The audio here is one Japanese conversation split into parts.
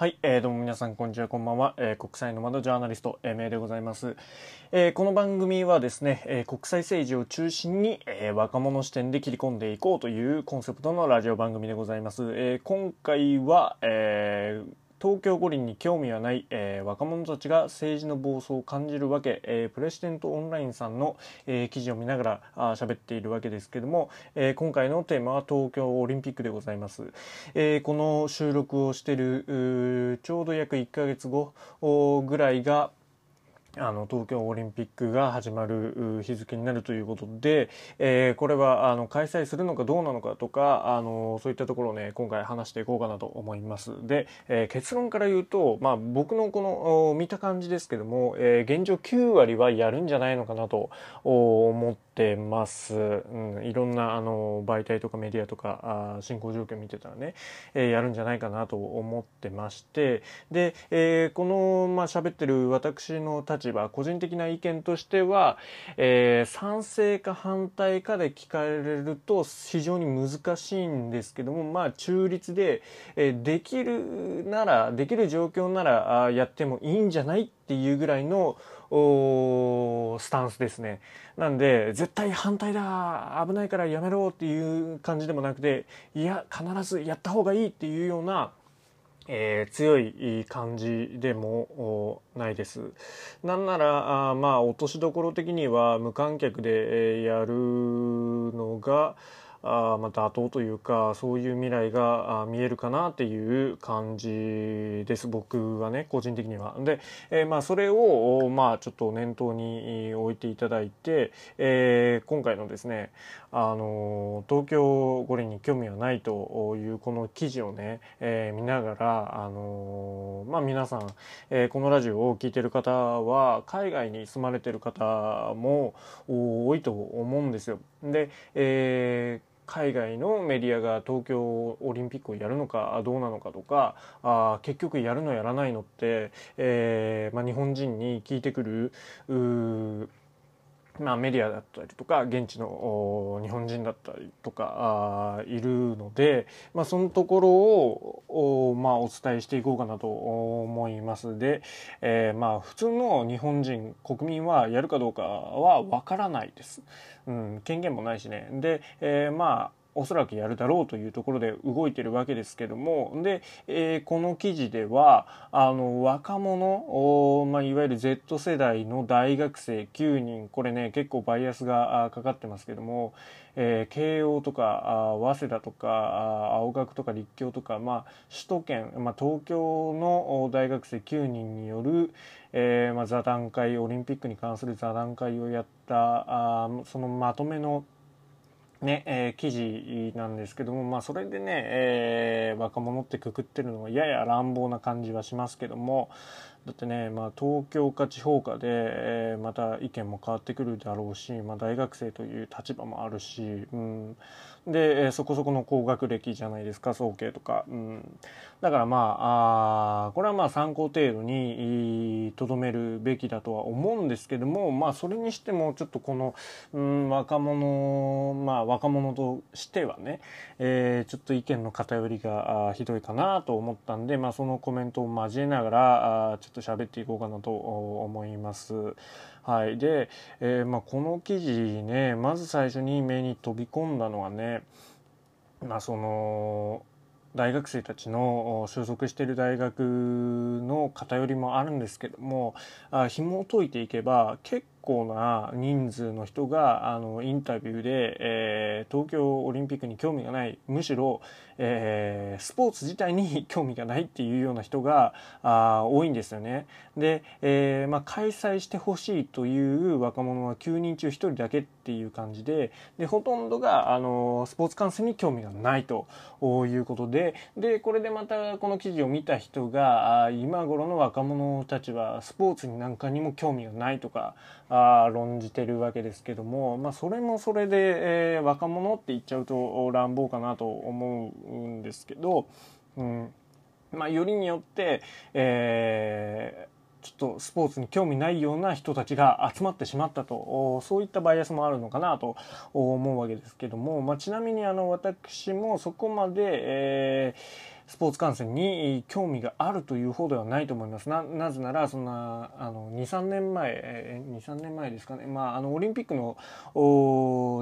はい、えー、どうも皆さんこんにちはこんばんは、えー、国際の窓ジャーナリスト、えー、めいでございます、えー、この番組はですね、えー、国際政治を中心に、えー、若者視点で切り込んでいこうというコンセプトのラジオ番組でございます、えー、今回は、えー東京五輪に興味はない、えー、若者たちが政治の暴走を感じるわけ、えー、プレシデントオンラインさんの、えー、記事を見ながらあ喋っているわけですけども、えー、今回のテーマは東京オリンピックでございます、えー、この収録をしているちょうど約1ヶ月後ぐらいがあの東京オリンピックが始まる日付になるということで、えー、これはあの開催するのかどうなのかとかあのそういったところをね今回話していこうかなと思います。で、えー、結論から言うと、まあ、僕のこの見た感じですけども、えー、現状9割はやるんじゃないのかなと思っててます、うん、いろんなあの媒体とかメディアとかあ進行状況見てたらね、えー、やるんじゃないかなと思ってましてで、えー、このまあ喋ってる私の立場個人的な意見としては、えー、賛成か反対かで聞かれると非常に難しいんですけどもまあ中立で、えー、できるならできる状況ならあやってもいいんじゃないっていうぐらいのスタンスですね。なんで、絶対反対だ危ないからやめろっていう感じでもなくて、いや、必ずやった方がいいっていうような、えー、強い感じでもないです。なんなら、あまあ、落としどころ的には無観客でやるのが、あまた妥当というかそういう未来が見えるかなっていう感じです僕はね個人的には。で、えー、まあそれをまあちょっと念頭に置いていただいて、えー、今回のですねあの東京五輪に興味はないというこの記事をね、えー、見ながらあのまあ皆さん、えー、このラジオを聴いてる方は海外に住まれてる方も多いと思うんですよ。で、えー海外のメディアが東京オリンピックをやるのかどうなのかとかあ結局やるのやらないのって、えーまあ、日本人に聞いてくるまあ、メディアだったりとか現地の日本人だったりとかいるので、まあ、そのところをお,、まあ、お伝えしていこうかなと思います。で、えー、まあ普通の日本人国民はやるかどうかはわからないです、うん、権限もないしね。で、えー、まあおそらくやるだろうというところで動いてるわけですけどもで、えー、この記事ではあの若者まあ、いわゆる Z 世代の大学生9人これね結構バイアスがかかってますけども、えー、慶応とかあ早稲田とか青学とか立教とか、まあ、首都圏、まあ、東京の大学生9人による、えーまあ、座談会オリンピックに関する座談会をやったあそのまとめのね、えー、記事なんですけども、まあ、それでね、えー、若者ってくくってるのはやや乱暴な感じはしますけどもだってね、まあ、東京か地方かで、えー、また意見も変わってくるだろうし、まあ、大学生という立場もあるし、うん、で、えー、そこそこの高学歴じゃないですか早慶とか、うん、だからまああこれはまあ参考程度にとどめるべきだとは思うんですけどもまあそれにしてもちょっとこの、うん、若者まあ若者としてはね、えー、ちょっと意見の偏りがひどいかなと思ったんで、まあ、そのコメントを交えながらあちょっと喋っていこうかなと思います。はい、で、えーまあ、この記事ねまず最初に目に飛び込んだのはね、まあ、その大学生たちの所属している大学の偏りもあるんですけどもあ紐を解いていけば結構な人数の人があのインタビューで、えー、東京オリンピックに興味がないむしろ、えー、スポーツ自体に 興味がないっていうような人があ多いんですよね。で、えーまあ、開催してほしいという若者は9人中1人だけっていう感じででほとんどがあのスポーツ観戦に興味がないということででこれでまたこの記事を見た人があ今頃の若者たちはスポーツになんかにも興味がないとかあ論じてるわけですけども、まあ、それもそれで、えー、若者って言っちゃうと乱暴かなと思うんですけど、うん。まあ、よりによって、えーちょっとスポーツに興味ないような人たちが集まってしまったとそういったバイアスもあるのかなと思うわけですけども、まあ、ちなみにあの私もそこまで、えースポーツ観戦に興味があるという方ではないと思います。ななぜならそんなあの23年前23年前ですかね、まあ、あのオリンピックの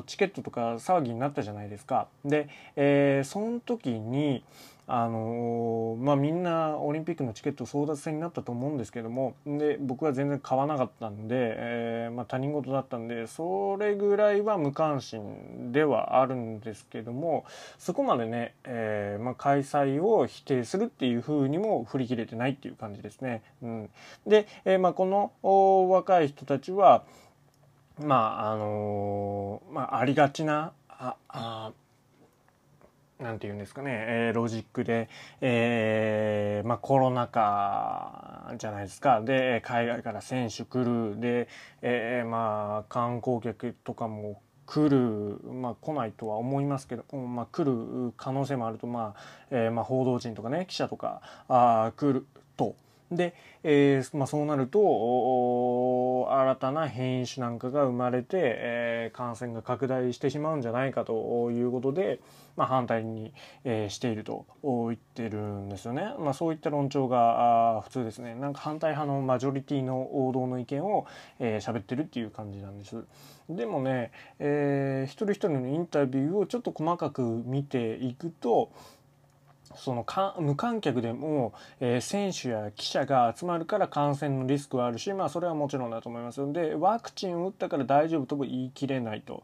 チケットとか騒ぎになったじゃないですか。で、えー、その時にあのまあ、みんなオリンピックのチケット争奪戦になったと思うんですけどもで僕は全然買わなかったんで、えー、まあ、他人事だったんでそれぐらいは無関心ではあるんですけどもそこまでね、えー、まあ、開催を否定するっていうふうにも振り切れてないっていう感じですね。うん、で、えー、まこの若い人たちはまああのまあ、ありがちなああなんて言うんですかね、えー、ロジックで、えー、まあコロナ禍じゃないですか。で、海外から選手来る。で、えー、まあ観光客とかも来る、まあ来ないとは思いますけど、まあ来る可能性もあると、まあ、えー、まあ報道陣とかね、記者とか、あ来ると。で、えーまあ、そうなると新たな変異種なんかが生まれて、えー、感染が拡大してしまうんじゃないかということで、まあ、反対に、えー、していると言ってるんですよね。まあ、そういった論調が普通ですね。なんか反対派のマジョリティの王道の意見を喋、えー、ってるっていう感じなんです。でもね、えー、一人一人のインタビューをちょっと細かく見ていくとそのか無観客でも、えー、選手や記者が集まるから感染のリスクはあるし、まあ、それはもちろんだと思いますのでワクチンを打ったから大丈夫とも言い切れないと。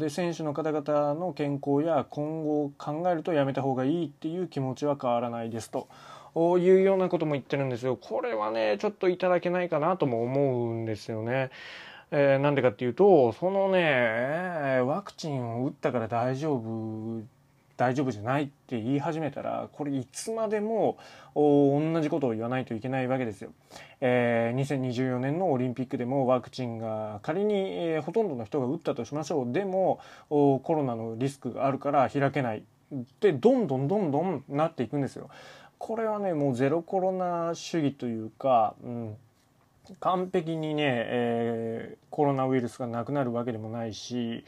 で選手の方々の健康や今後を考えるとやめた方がいいっていう気持ちは変わらないですと。いうようなことも言ってるんですよ。これはね、ちょっといただけないかなとも思うんですよね。えー、なんでかっていうと、そのね、ワクチンを打ったから大丈夫大丈夫じゃないって言い始めたらこれいつまでも同じことを言わないといけないわけですよ。えー、2024年のオリンピックでもワクチンが仮に、えー、ほとんどの人が打ったとしましょうでもコロナのリスクがあるから開けないでどんどんどんどんなっていくんですよ。これはねもうゼロコロナ主義というか、うん、完璧にね、えー、コロナウイルスがなくなるわけでもないし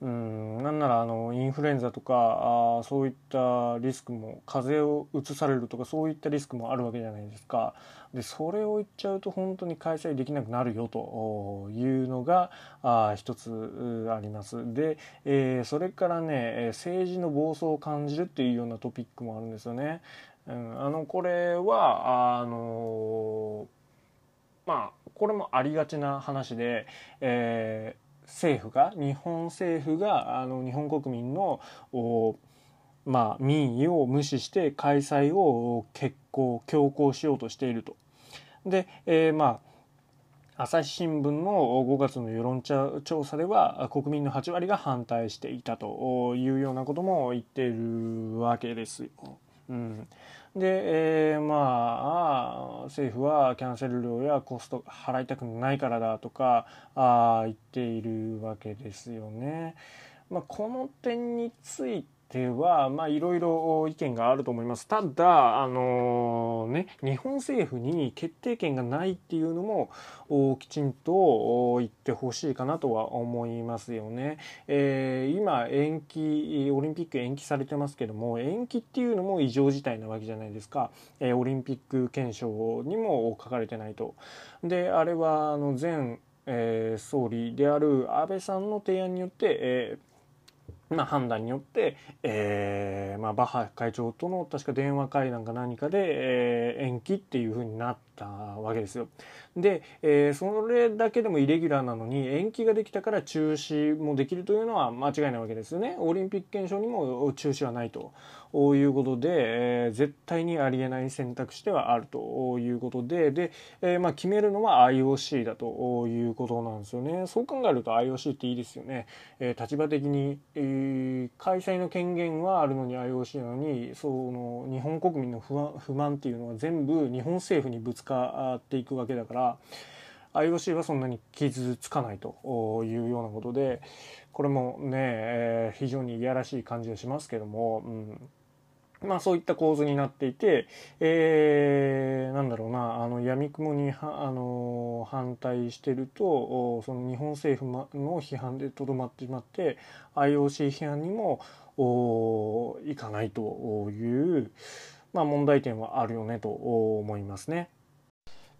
うんなんならあのインフルエンザとかあそういったリスクも風邪をうつされるとかそういったリスクもあるわけじゃないですか。でそれを言っちゃうと本当に開催できなくなるよというのがあ一つあります。で、えー、それからね政治の暴走を感じるっていうようなトピックもあるんですよね。うん、あのこれはあのまあこれもありがちな話で、えー政府が日本政府があの日本国民のまあ、民意を無視して開催を決行強行しようとしていると。で、えー、まあ朝日新聞の5月の世論調査では国民の8割が反対していたというようなことも言っているわけですよ。うん、で、えー、まあ政府はキャンセル料やコスト払いたくないからだとかあ言っているわけですよね。まあ、この点についてては、まあ、いろいろ意見があると思います。ただ、あのー、ね、日本政府に決定権がないっていうのも、きちんと言ってほしいかなとは思いますよね。えー、今、延期、オリンピック延期されてますけども、延期っていうのも異常事態なわけじゃないですか。えー、オリンピック憲章にも書かれてないと。で、あれは、あの、前、えー、総理である安倍さんの提案によって、えーまあ、判断によって、えーまあ、バッハ会長との確か電話会談か何かで、えー、延期っていうふうになったわけですよ。で、えー、それだけでもイレギュラーなのに延期ができたから中止もできるというのは間違いないわけですよね。オリンピック憲章にも中止はないということで、えー、絶対にありえない選択肢ではあるということで、で、えー、まあ決めるのは IOC だということなんですよね。そう考えると IOC っていいですよね。えー、立場的に、えー、開催の権限はあるのに IOC なのに、その日本国民の不安不満っていうのは全部日本政府にぶつっていくわけだから、IOC はそんなに傷つかないというようなことでこれもね、えー、非常にいやらしい感じがしますけども、うん、まあそういった構図になっていて、えー、なんだろうなあの闇雲にはあの反対してるとその日本政府の批判でとどまってしまって IOC 批判にもいかないという、まあ、問題点はあるよねと思いますね。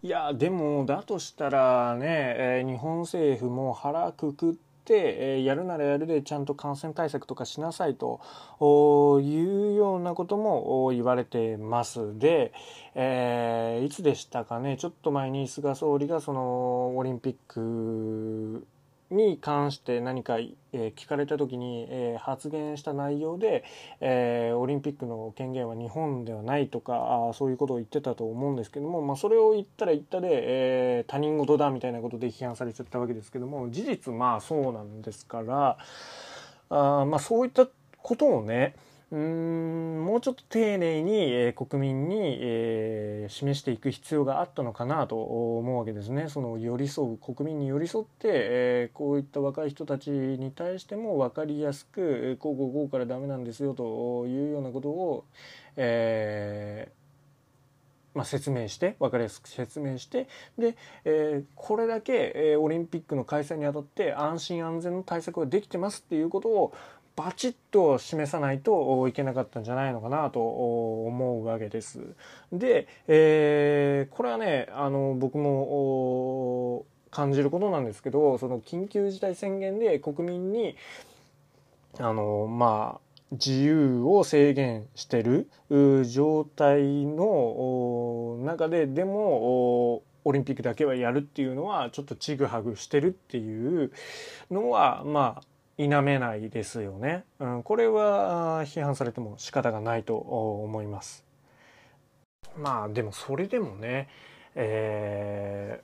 いやでもだとしたらね、えー、日本政府も腹くくって、えー、やるならやるでちゃんと感染対策とかしなさいというようなことも言われてます。で、えー、いつでしたかね。ちょっと前に菅総理がそのオリンピックに関して何か、え、聞かれた時に、えー、発言した内容で、え、オリンピックの権限は日本ではないとかあそういうことを言ってたと思うんですけども、まあ、それを言ったら言ったで、え他人事だみたいなことで批判されちゃったわけですけども事実まあそうなんですからあまあそういったことをねうんもうちょっと丁寧に、えー、国民に、えー、示していく必要があったのかなと思うわけですね。その寄り添う国民に寄り添って、えー、こういった若い人たちに対しても分かりやすくこうこうこうからダメなんですよというようなことを、えまあ、説明して分かりやすく説明してで、えー、これだけ、えー、オリンピックの開催にあたって安心安全の対策ができてますっていうことをバチッと示さないといけなかったんじゃないのかなと思うわけです。で、えー、これはねあの僕も感じることなんですけどその緊急事態宣言で国民にあのまあ自由を制限してる状態の中ででもオリンピックだけはやるっていうのはちょっとちぐはぐしてるっていうのはまあ否めないですよね。うん、これは批判されても仕方がないと思います。まあでもそれでもね、え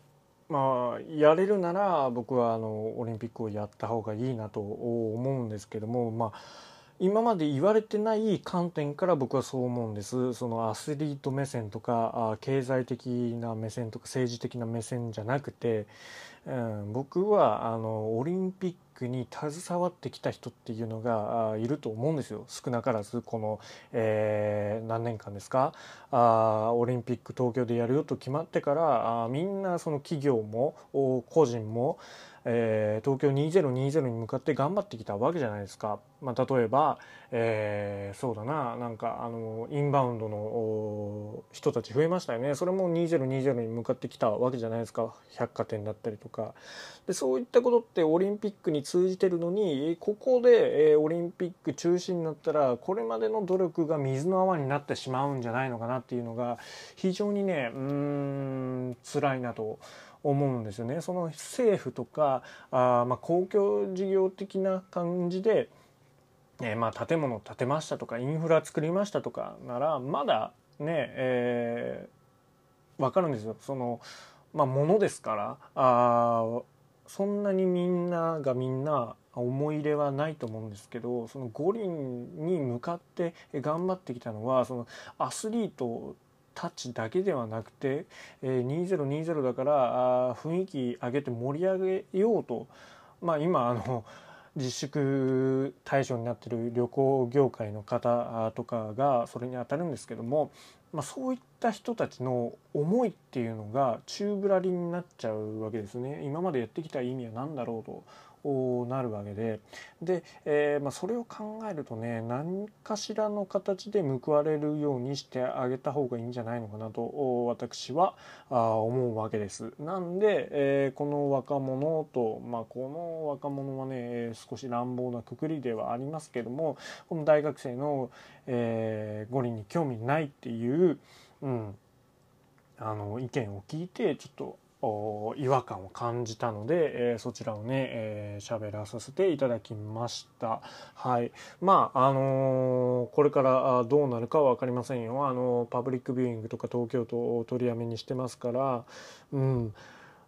ー、まあやれるなら僕はあのオリンピックをやった方がいいなと思うんですけどもまあ今まで言われてない観点から僕はそう思うんです。そのアスリート目線とか経済的な目線とか政治的な目線じゃなくて、うん、僕はあのオリンピックに携わってきた人っていうのがいると思うんですよ。少なからずこの、えー、何年間ですか？あオリンピック東京でやるよと決まってからあみんなその企業も個人もえー、東京2020に向かって頑張ってきたわけじゃないですか。まあ、例えば、えー、そうだな、なんか、あの、インバウンドの人たち増えましたよね。それも2020に向かってきたわけじゃないですか。百貨店だったりとか。で、そういったことってオリンピックに通じてるのに、ここで、えー、オリンピック中止になったら、これまでの努力が水の泡になってしまうんじゃないのかなっていうのが、非常にね、うん、辛いなと。思うんですよね。その政府とかあ、まあ、公共事業的な感じで、えー、まあ建物建てましたとかインフラ作りましたとかならまだね、えー、分かるんですよ。そのまあ、ものですからあそんなにみんながみんな思い入れはないと思うんですけどその五輪に向かって頑張ってきたのはそのアスリートたちだけではなくて、え、2020だからあ雰囲気上げて盛り上げようと、まあ、今あの自粛対象になってる旅行業界の方とかがそれにあたるんですけども、まあ、そういった人たちの思いっていうのが宙ぶらりになっちゃうわけですね。今までやってきた意味は何だろうと。なるわけでで、えー、まあ、それを考えるとね何かしらの形で報われるようにしてあげた方がいいんじゃないのかなと私は思うわけです。なんで、えー、この若者と、まあ、この若者はね少し乱暴なくくりではありますけどもこの大学生の、えー、五輪に興味ないっていう、うん、あの意見を聞いてちょっと違和感を感じたので、えー、そちらをね喋、えー、らさせていただきました。はい。まああのー、これからどうなるかは分かりませんよ。あのパブリックビューイングとか東京都を取りやめにしてますから。うん。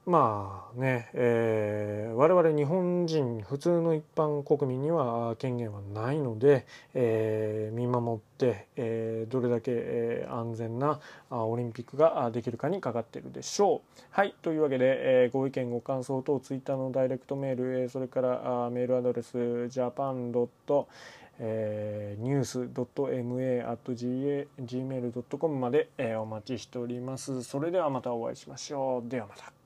まあね、えー、我々日本人普通の一般国民には権限はないので、えー、見守って、えー、どれだけ、えー、安全なオリンピックができるかにかかっているでしょう。はいというわけで、えー、ご意見ご感想等ツイッターのダイレクトメール、えー、それからあメールアドレス japan. えー、news.ma.gmail.com まで、えー、お待ちしております。それではまたお会いしましょう。ではまた。